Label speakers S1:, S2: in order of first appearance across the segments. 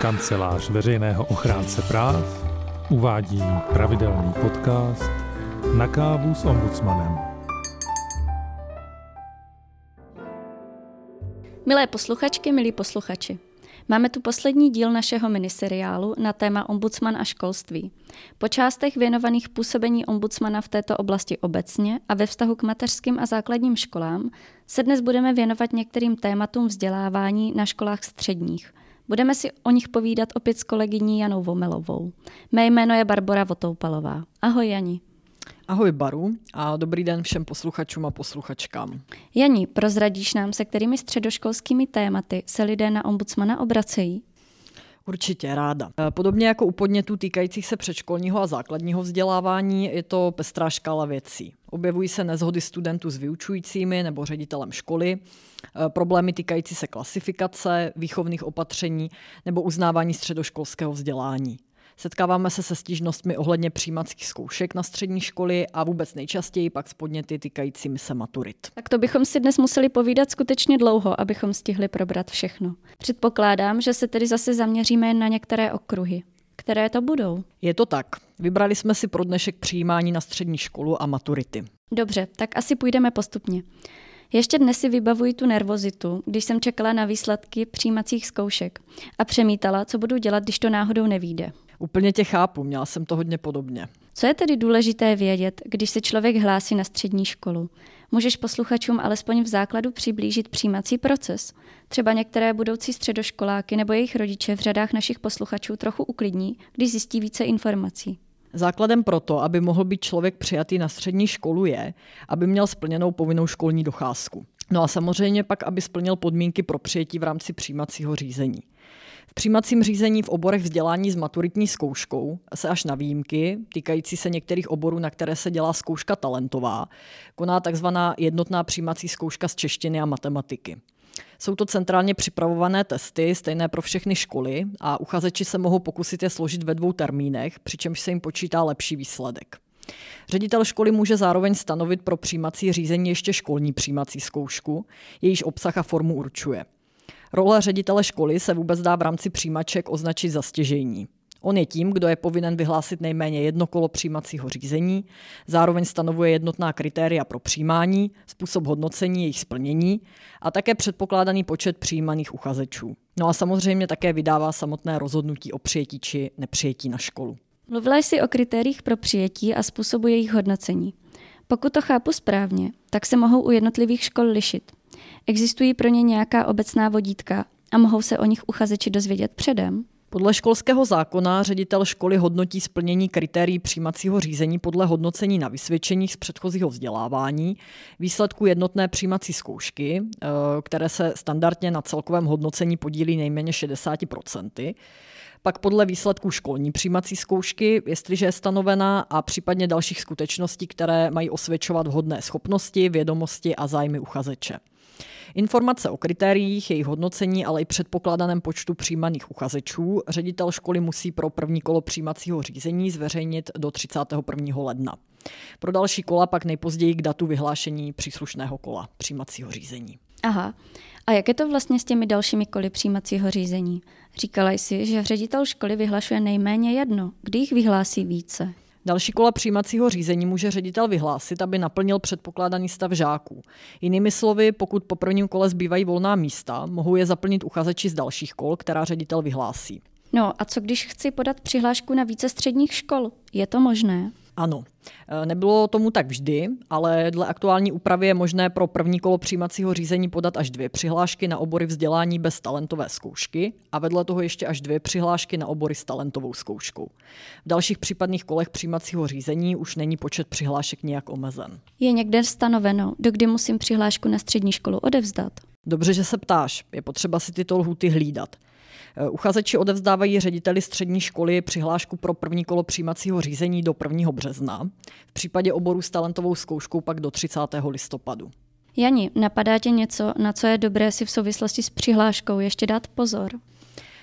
S1: Kancelář veřejného ochránce práv uvádí pravidelný podcast Na kávu s ombudsmanem.
S2: Milé posluchačky, milí posluchači, Máme tu poslední díl našeho miniseriálu na téma ombudsman a školství. Po částech věnovaných působení ombudsmana v této oblasti obecně a ve vztahu k mateřským a základním školám se dnes budeme věnovat některým tématům vzdělávání na školách středních. Budeme si o nich povídat opět s kolegyní Janou Vomelovou. Mé jméno je Barbara Votoupalová. Ahoj Jani.
S3: Ahoj Baru a dobrý den všem posluchačům a posluchačkám.
S2: Janí, prozradíš nám, se kterými středoškolskými tématy se lidé na ombudsmana obracejí?
S3: Určitě ráda. E, podobně jako u podnětů týkajících se předškolního a základního vzdělávání je to pestrá škála věcí. Objevují se nezhody studentů s vyučujícími nebo ředitelem školy, e, problémy týkající se klasifikace, výchovných opatření nebo uznávání středoškolského vzdělání. Setkáváme se se stížnostmi ohledně přijímacích zkoušek na střední školy a vůbec nejčastěji pak s podněty týkajícími se maturit.
S2: Tak to bychom si dnes museli povídat skutečně dlouho, abychom stihli probrat všechno. Předpokládám, že se tedy zase zaměříme na některé okruhy. Které to budou?
S3: Je to tak. Vybrali jsme si pro dnešek přijímání na střední školu a maturity.
S2: Dobře, tak asi půjdeme postupně. Ještě dnes si vybavuji tu nervozitu, když jsem čekala na výsledky přijímacích zkoušek a přemítala, co budu dělat, když to náhodou nevíde.
S3: Úplně tě chápu, měla jsem to hodně podobně.
S2: Co je tedy důležité vědět, když se člověk hlásí na střední školu? Můžeš posluchačům alespoň v základu přiblížit přijímací proces. Třeba některé budoucí středoškoláky nebo jejich rodiče v řadách našich posluchačů trochu uklidní, když zjistí více informací.
S3: Základem pro to, aby mohl být člověk přijatý na střední školu, je, aby měl splněnou povinnou školní docházku. No a samozřejmě pak, aby splnil podmínky pro přijetí v rámci přijímacího řízení. V přijímacím řízení v oborech vzdělání s maturitní zkouškou se až na výjimky, týkající se některých oborů, na které se dělá zkouška talentová, koná tzv. jednotná přijímací zkouška z češtiny a matematiky. Jsou to centrálně připravované testy, stejné pro všechny školy a uchazeči se mohou pokusit je složit ve dvou termínech, přičemž se jim počítá lepší výsledek. Ředitel školy může zároveň stanovit pro přijímací řízení ještě školní přijímací zkoušku, jejíž obsah a formu určuje. Role ředitele školy se vůbec dá v rámci přijímaček označit za stěžejní. On je tím, kdo je povinen vyhlásit nejméně jedno kolo přijímacího řízení, zároveň stanovuje jednotná kritéria pro přijímání, způsob hodnocení jejich splnění a také předpokládaný počet přijímaných uchazečů. No a samozřejmě také vydává samotné rozhodnutí o přijetí či nepřijetí na školu.
S2: Mluvila jsi o kritériích pro přijetí a způsobu jejich hodnocení. Pokud to chápu správně, tak se mohou u jednotlivých škol lišit. Existují pro ně nějaká obecná vodítka a mohou se o nich uchazeči dozvědět předem?
S3: Podle školského zákona ředitel školy hodnotí splnění kritérií přijímacího řízení podle hodnocení na vysvědčeních z předchozího vzdělávání, výsledku jednotné přijímací zkoušky, eh, které se standardně na celkovém hodnocení podílí nejméně 60%, pak podle výsledků školní přijímací zkoušky, jestliže je stanovena, a případně dalších skutečností, které mají osvědčovat vhodné schopnosti, vědomosti a zájmy uchazeče. Informace o kritériích, jejich hodnocení, ale i předpokládaném počtu přijímaných uchazečů ředitel školy musí pro první kolo přijímacího řízení zveřejnit do 31. ledna. Pro další kola pak nejpozději k datu vyhlášení příslušného kola přijímacího řízení.
S2: Aha. A jak je to vlastně s těmi dalšími koly přijímacího řízení? Říkala jsi, že ředitel školy vyhlašuje nejméně jedno. Kdy jich vyhlásí více?
S3: Další kola přijímacího řízení může ředitel vyhlásit, aby naplnil předpokládaný stav žáků. Jinými slovy, pokud po prvním kole zbývají volná místa, mohou je zaplnit uchazeči z dalších kol, která ředitel vyhlásí.
S2: No a co když chci podat přihlášku na více středních škol? Je to možné?
S3: Ano. E, nebylo tomu tak vždy, ale dle aktuální úpravy je možné pro první kolo přijímacího řízení podat až dvě přihlášky na obory vzdělání bez talentové zkoušky a vedle toho ještě až dvě přihlášky na obory s talentovou zkouškou. V dalších případných kolech přijímacího řízení už není počet přihlášek nijak omezen.
S2: Je někde stanoveno, do kdy musím přihlášku na střední školu odevzdat?
S3: Dobře, že se ptáš. Je potřeba si tyto lhuty hlídat. Eh, uchazeči odevzdávají řediteli střední školy přihlášku pro první kolo přijímacího řízení do 1. března, v případě oboru s talentovou zkouškou pak do 30. listopadu.
S2: Jani, napadá tě něco, na co je dobré si v souvislosti s přihláškou ještě dát pozor?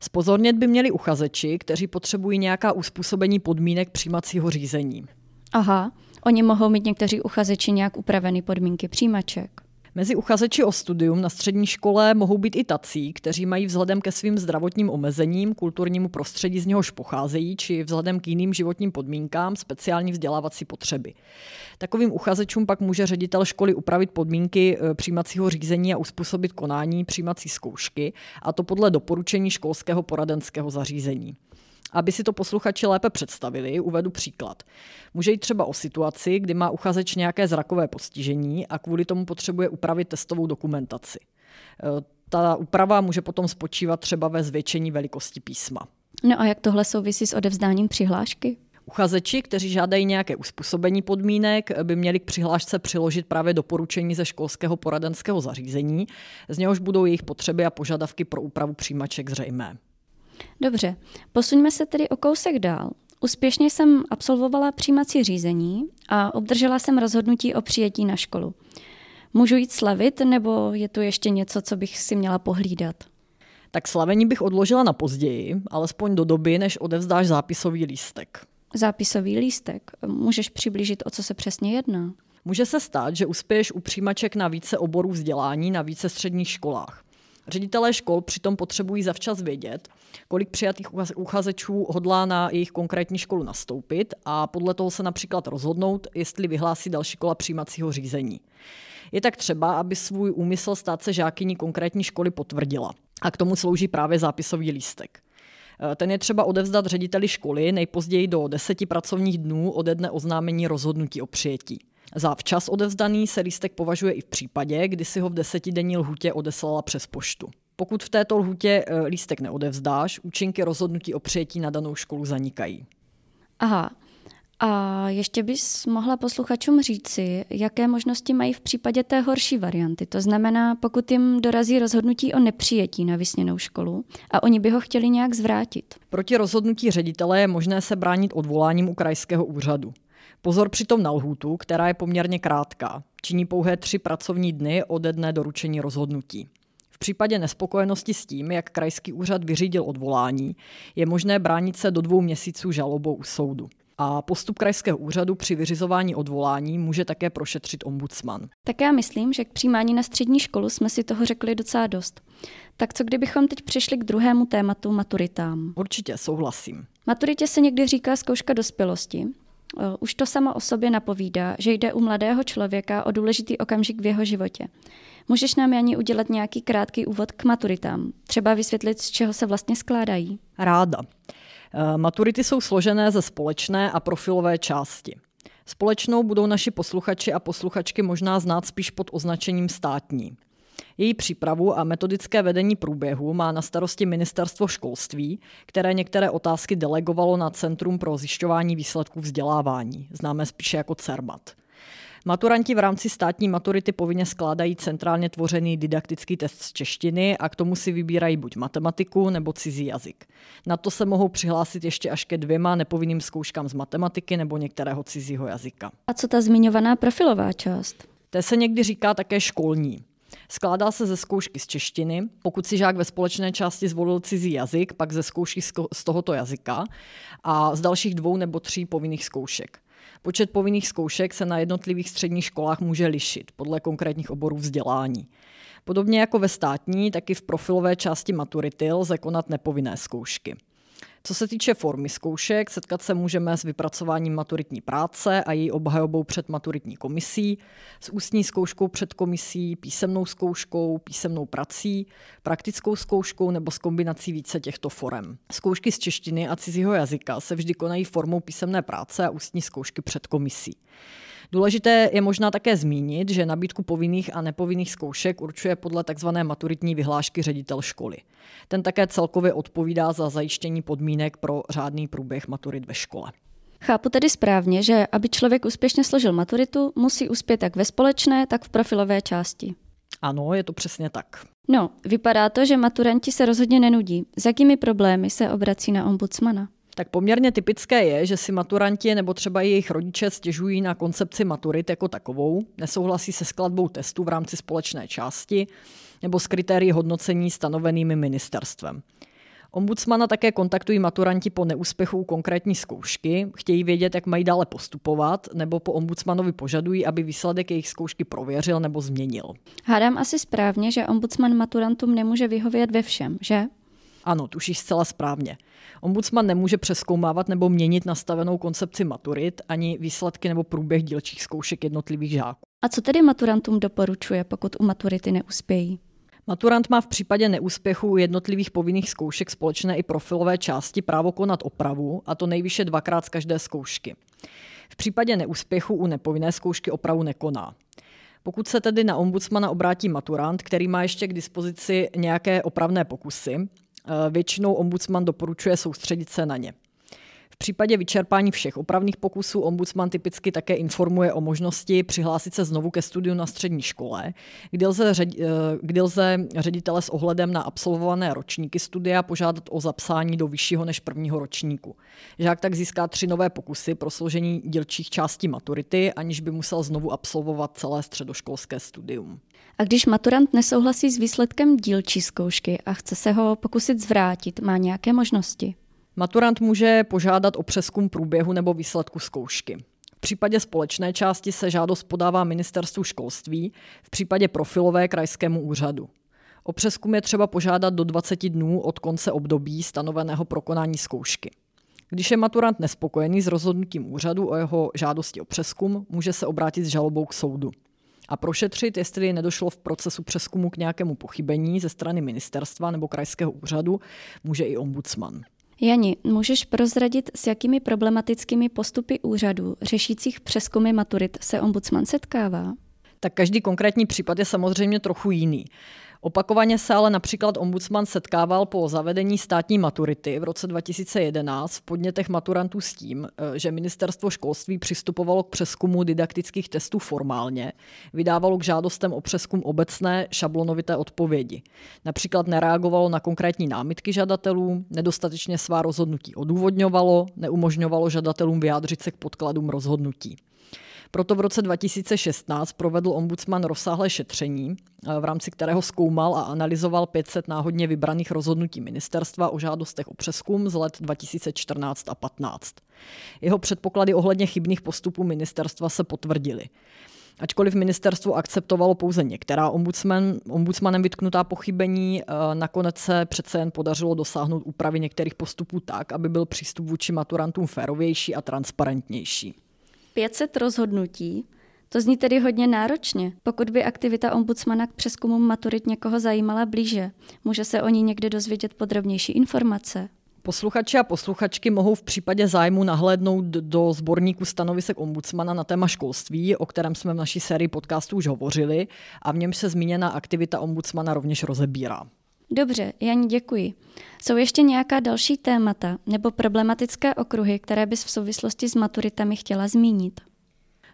S3: Spozornět by měli uchazeči, kteří potřebují nějaká uspůsobení podmínek přijímacího řízení.
S2: Aha, oni mohou mít někteří uchazeči nějak upraveny podmínky přijímaček.
S3: Mezi uchazeči o studium na střední škole mohou být i tací, kteří mají vzhledem ke svým zdravotním omezením, kulturnímu prostředí z něhož pocházejí, či vzhledem k jiným životním podmínkám speciální vzdělávací potřeby. Takovým uchazečům pak může ředitel školy upravit podmínky e, přijímacího řízení a uspůsobit konání přijímací zkoušky, a to podle doporučení školského poradenského zařízení. Aby si to posluchači lépe představili, uvedu příklad. Může jít třeba o situaci, kdy má uchazeč nějaké zrakové postižení a kvůli tomu potřebuje upravit testovou dokumentaci. E, ta úprava může potom spočívat třeba ve zvětšení velikosti písma.
S2: No a jak tohle souvisí s odevzdáním přihlášky?
S3: Uchazeči, kteří žádají nějaké uspůsobení podmínek, by měli k přihlášce přiložit právě doporučení ze školského poradenského zařízení, z něhož budou jejich potřeby a požadavky pro úpravu přijímaček zřejmé.
S2: Dobře, posuňme se tedy o kousek dál. Úspěšně jsem absolvovala přijímací řízení a obdržela jsem rozhodnutí o přijetí na školu. Můžu jít slavit, nebo je tu ještě něco, co bych si měla pohlídat?
S3: Tak slavení bych odložila na později, alespoň do doby, než odevzdáš zápisový lístek.
S2: Zápisový lístek. Můžeš přiblížit, o co se přesně jedná?
S3: Může se stát, že uspěješ u přijímaček na více oborů vzdělání na více středních školách. Ředitelé škol přitom potřebují zavčas vědět, kolik přijatých uchazečů hodlá na jejich konkrétní školu nastoupit a podle toho se například rozhodnout, jestli vyhlásí další kola přijímacího řízení. Je tak třeba, aby svůj úmysl stát se žákyní konkrétní školy potvrdila. A k tomu slouží právě zápisový lístek. E, ten je třeba odevzdat řediteli školy nejpozději do deseti pracovních dnů ode dne oznámení rozhodnutí o přijetí. Za včas odevzdaný se lístek považuje i v případě, kdy si ho v desetidenní lhutě odeslala přes poštu. Pokud v této lhutě e, lístek neodevzdáš, účinky rozhodnutí o přijetí na danou školu zanikají.
S2: Aha. A ještě bys mohla posluchačům říci, jaké možnosti mají v případě té horší varianty. To znamená, pokud jim dorazí rozhodnutí o nepřijetí na vysněnou školu a oni by ho chtěli nějak zvrátit.
S3: Proti rozhodnutí ředitele je možné se bránit odvoláním u krajského úřadu. Pozor přitom na lhůtu, která je poměrně krátká. Činí pouhé tři pracovní dny ode dne doručení rozhodnutí. V případě nespokojenosti s tím, jak krajský úřad vyřídil odvolání, je možné bránit se do dvou měsíců žalobou u soudu. A postup krajského úřadu při vyřizování odvolání může také prošetřit ombudsman.
S2: Tak já myslím, že k přijímání na střední školu jsme si toho řekli docela dost. Tak co kdybychom teď přišli k druhému tématu maturitám?
S3: Určitě, souhlasím.
S2: Maturitě se někdy říká zkouška dospělosti, už to samo o sobě napovídá, že jde u mladého člověka o důležitý okamžik v jeho životě. Můžeš nám, Jani, udělat nějaký krátký úvod k maturitám? Třeba vysvětlit, z čeho se vlastně skládají?
S3: Ráda. Eh, maturity jsou složené ze společné a profilové části. Společnou budou naši posluchači a posluchačky možná znát spíš pod označením státní. Její přípravu a metodické vedení průběhu má na starosti ministerstvo školství, které některé otázky delegovalo na Centrum pro zjišťování výsledků vzdělávání, známé spíše jako CERMAT. Maturanti v rámci státní maturity povinně skládají centrálně tvořený didaktický test z češtiny a k tomu si vybírají buď matematiku nebo cizí jazyk. Na to se mohou přihlásit ještě až ke dvěma nepovinným zkouškám z matematiky nebo některého cizího jazyka.
S2: A co ta zmiňovaná profilová část?
S3: Té se někdy říká také školní. Skládá se ze zkoušky z češtiny, pokud si žák ve společné části zvolil cizí jazyk, pak ze zkoušky z tohoto jazyka a z dalších dvou nebo tří povinných zkoušek. Počet povinných zkoušek se na jednotlivých středních školách může lišit podle konkrétních oborů vzdělání. Podobně jako ve státní, tak i v profilové části maturity lze konat nepovinné zkoušky. Co se týče formy zkoušek, setkat se můžeme s vypracováním maturitní práce a její obhajobou před maturitní komisí, s ústní zkouškou před komisí, písemnou zkouškou, písemnou prací, praktickou zkouškou nebo s kombinací více těchto forem. Zkoušky z češtiny a cizího jazyka se vždy konají formou písemné práce a ústní zkoušky před komisí. Důležité je možná také zmínit, že nabídku povinných a nepovinných zkoušek určuje podle tzv. maturitní vyhlášky ředitel školy. Ten také celkově odpovídá za zajištění podmínek pro řádný průběh maturit ve škole.
S2: Chápu tedy správně, že aby člověk úspěšně složil maturitu, musí uspět jak ve společné, tak v profilové části.
S3: Ano, je to přesně tak.
S2: No, vypadá to, že maturanti se rozhodně nenudí. S jakými problémy se obrací na ombudsmana?
S3: Tak poměrně typické je, že si maturanti nebo třeba jejich rodiče stěžují na koncepci maturit jako takovou, nesouhlasí se skladbou testů v rámci společné části nebo s kritérii hodnocení stanovenými ministerstvem. Ombudsmana také kontaktují maturanti po neúspěchu konkrétní zkoušky, chtějí vědět, jak mají dále postupovat, nebo po ombudsmanovi požadují, aby výsledek jejich zkoušky prověřil nebo změnil.
S2: Hádám asi správně, že ombudsman maturantům nemůže vyhovět ve všem, že?
S3: Ano, tušíš zcela správně. Ombudsman nemůže přeskoumávat nebo měnit nastavenou koncepci maturit ani výsledky nebo průběh dílčích zkoušek jednotlivých žáků.
S2: A co tedy maturantům doporučuje, pokud u maturity neuspějí?
S3: Maturant má v případě neúspěchu jednotlivých povinných zkoušek společné i profilové části právo konat opravu, a to nejvýše dvakrát z každé zkoušky. V případě neúspěchu u nepovinné zkoušky opravu nekoná. Pokud se tedy na ombudsmana obrátí maturant, který má ještě k dispozici nějaké opravné pokusy, většinou ombudsman doporučuje soustředit se na ně případě vyčerpání všech opravných pokusů ombudsman typicky také informuje o možnosti přihlásit se znovu ke studiu na střední škole, kdy lze, ředi, eh, kdy lze ředitele s ohledem na absolvované ročníky studia požádat o zapsání do vyššího než prvního ročníku. Žák tak získá tři nové pokusy pro složení dílčích částí maturity, aniž by musel znovu absolvovat celé středoškolské studium.
S2: A když maturant nesouhlasí s výsledkem dílčí zkoušky a chce se ho pokusit zvrátit, má nějaké možnosti?
S3: Maturant může požádat o přeskum průběhu nebo výsledku zkoušky. V případě společné části se žádost podává ministerstvu školství, v případě profilové krajskému úřadu. O přeskum je třeba požádat do 20 dnů od konce období stanoveného pro konání zkoušky. Když je maturant nespokojený s rozhodnutím úřadu o jeho žádosti o přeskum, může se obrátit s žalobou k soudu. A prošetřit, jestli nedošlo v procesu přeskumu k nějakému pochybení ze strany ministerstva nebo krajského úřadu, může i ombudsman.
S2: Jani, můžeš prozradit, s jakými problematickými postupy úřadů řešících přeskumy maturit se ombudsman setkává?
S3: Tak každý konkrétní případ je samozřejmě trochu jiný. Opakovaně se ale například ombudsman setkával po zavedení státní maturity v roce 2011 v podnětech maturantů s tím, eh, že ministerstvo školství přistupovalo k přeskumu didaktických testů formálně, vydávalo k žádostem o přeskum obecné šablonovité odpovědi. Například nereagovalo na konkrétní námitky žadatelů, nedostatečně svá rozhodnutí odůvodňovalo, neumožňovalo žadatelům vyjádřit se k podkladům rozhodnutí. Proto v roce 2016 provedl ombudsman rozsáhlé šetření, eh, v rámci kterého zkoumal a analyzoval 500 náhodně vybraných rozhodnutí ministerstva o žádostech o přeskum z let 2014 a 15. Jeho předpoklady ohledně chybných postupů ministerstva se potvrdily. Ačkoliv ministerstvo akceptovalo pouze některá ombudsman, ombudsmanem vytknutá pochybení, eh, nakonec se přece jen podařilo dosáhnout úpravy některých postupů tak, aby byl přístup vůči maturantům férovější a transparentnější.
S2: 500 rozhodnutí. To zní tedy hodně náročně. Pokud by aktivita ombudsmana k přeskumu maturit někoho zajímala blíže, může se o ní někde dozvědět podrobnější informace.
S3: Posluchači a posluchačky mohou v případě zájmu nahlédnout do sborníku stanovisek ombudsmana na téma školství, o kterém jsme v naší sérii podcastů už hovořili a v něm se zmíněná aktivita ombudsmana rovněž rozebírá.
S2: Dobře, Janí, děkuji. Jsou ještě nějaká další témata nebo problematické okruhy, které bys v souvislosti s maturitami chtěla zmínit?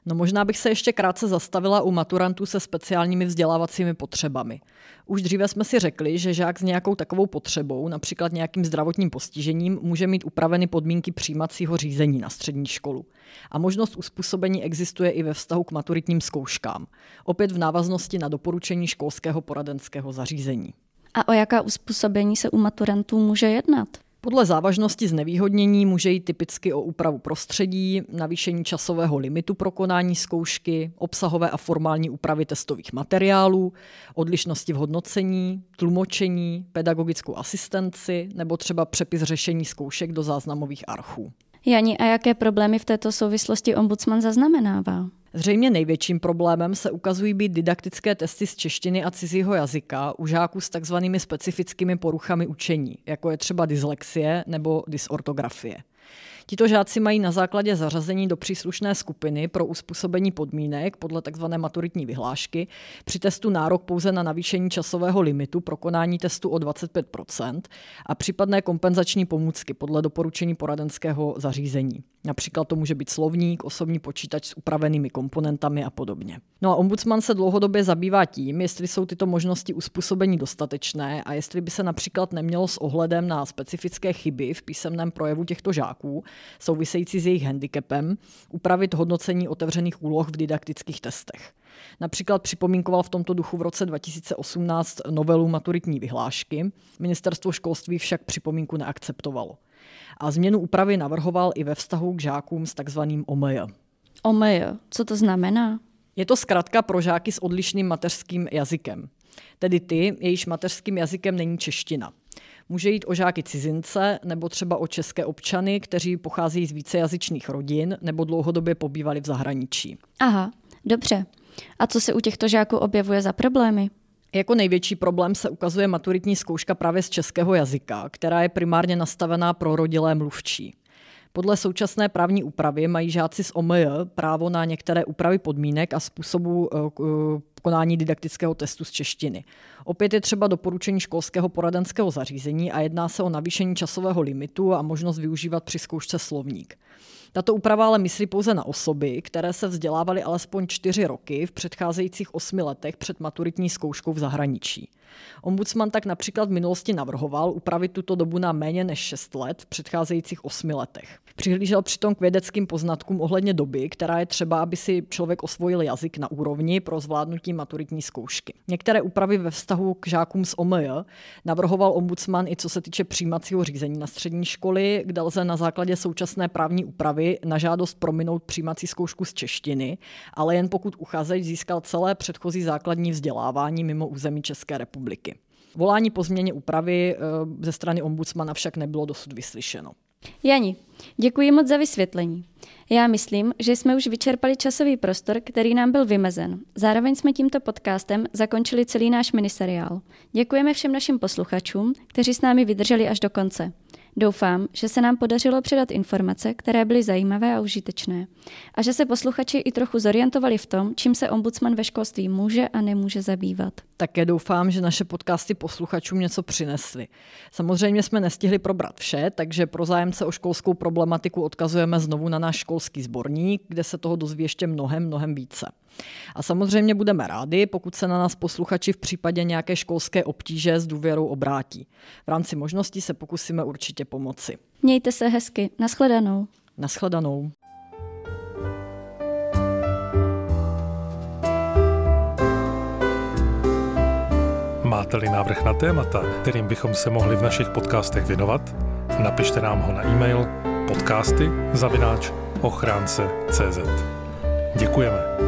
S3: No možná bych se ještě krátce zastavila u maturantů se speciálními vzdělávacími potřebami. Už dříve jsme si řekli, že žák s nějakou takovou potřebou, například nějakým zdravotním postižením, může mít upraveny podmínky přijímacího řízení na střední školu. A možnost uspůsobení existuje i ve vztahu k maturitním zkouškám, opět v návaznosti na doporučení školského poradenského zařízení.
S2: A o jaká uspůsobení se u maturantů může jednat?
S3: Podle závažnosti znevýhodnění může jít typicky o úpravu prostředí, navýšení časového limitu pro konání zkoušky, obsahové a formální úpravy testových materiálů, odlišnosti v hodnocení, tlumočení, pedagogickou asistenci nebo třeba přepis řešení zkoušek do záznamových archů.
S2: Jani, a jaké problémy v této souvislosti ombudsman zaznamenává?
S3: Zřejmě největším problémem se ukazují být didaktické testy z češtiny a cizího jazyka u žáků s takzvanými specifickými poruchami učení, jako je třeba dyslexie nebo dysortografie. Tito žáci mají na základě zařazení do příslušné skupiny pro uspůsobení podmínek podle tzv. maturitní vyhlášky při testu nárok pouze na navýšení časového limitu pro konání testu o 25% a případné kompenzační pomůcky podle doporučení poradenského zařízení. Například to může být slovník, osobní počítač s upravenými komponentami a podobně. No a ombudsman se dlouhodobě zabývá tím, jestli jsou tyto možnosti uspůsobení dostatečné a jestli by se například nemělo s ohledem na specifické chyby v písemném projevu těchto žáků související s jejich handicapem upravit hodnocení otevřených úloh v didaktických testech. Například připomínkoval v tomto duchu v roce 2018 novelu maturitní vyhlášky. Ministerstvo školství však připomínku neakceptovalo. A změnu úpravy navrhoval i ve vztahu k žákům s takzvaným OMJ.
S2: OMJ, co to znamená?
S3: Je to zkrátka pro žáky s odlišným mateřským jazykem. Tedy ty, jejíž mateřským jazykem není čeština. Může jít o žáky cizince nebo třeba o české občany, kteří pocházejí z vícejazyčných rodin nebo dlouhodobě pobývali v zahraničí.
S2: Aha, dobře. A co se u těchto žáků objevuje za problémy?
S3: Jako největší problém se ukazuje maturitní zkouška právě z českého jazyka, která je primárně nastavená pro rodilé mluvčí. Podle současné právní úpravy mají žáci z OMJ právo na některé úpravy podmínek a způsobu eh, eh, konání didaktického testu z češtiny. Opět je třeba doporučení školského poradenského zařízení a jedná se o navýšení časového limitu a možnost využívat při zkoušce slovník. Tato úprava ale myslí pouze na osoby, které se vzdělávaly alespoň čtyři roky v předcházejících osmi letech před maturitní zkouškou v zahraničí. Ombudsman tak například v minulosti navrhoval upravit tuto dobu na méně než 6 let v předcházejících osmi letech. Přihlížel přitom k vědeckým poznatkům ohledně doby, která je třeba, aby si člověk osvojil jazyk na úrovni pro zvládnutí maturitní zkoušky. Některé úpravy ve vztahu k žákům z OMJ navrhoval ombudsman i co se týče přijímacího řízení na střední školy, kde lze na základě současné právní úpravy na žádost prominout přijímací zkoušku z češtiny, ale jen pokud uchazeč získal celé předchozí základní vzdělávání mimo území České republiky. Volání po změně úpravy eh, ze strany ombudsmana však nebylo dosud vyslyšeno.
S2: Jani, děkuji moc za vysvětlení. Já myslím, že jsme už vyčerpali časový prostor, který nám byl vymezen. Zároveň jsme tímto podcastem zakončili celý náš miniseriál. Děkujeme všem našim posluchačům, kteří s námi vydrželi až do konce. Doufám, že se nám podařilo předat informace, které byly zajímavé a užitečné. A že se posluchači i trochu zorientovali v tom, čím se ombudsman ve školství může a nemůže zabývat.
S3: Také doufám, že naše podcasty posluchačům něco přinesly. Samozřejmě jsme nestihli probrat vše, takže pro zájemce o školskou problematiku odkazujeme znovu na náš školský sborník, kde se toho dozví ještě mnohem, mnohem více. A samozřejmě budeme rádi, pokud se na nás posluchači v případě nějaké školské obtíže s důvěrou obrátí. V rámci možností se pokusíme určitě pomoci.
S2: Mějte se hezky. Naschledanou.
S3: Naschledanou.
S1: Máte-li návrh na témata, kterým bychom se mohli v našich podcastech věnovat, napište nám ho na e-mail podcasty zavináč ochránce.cz. Děkujeme.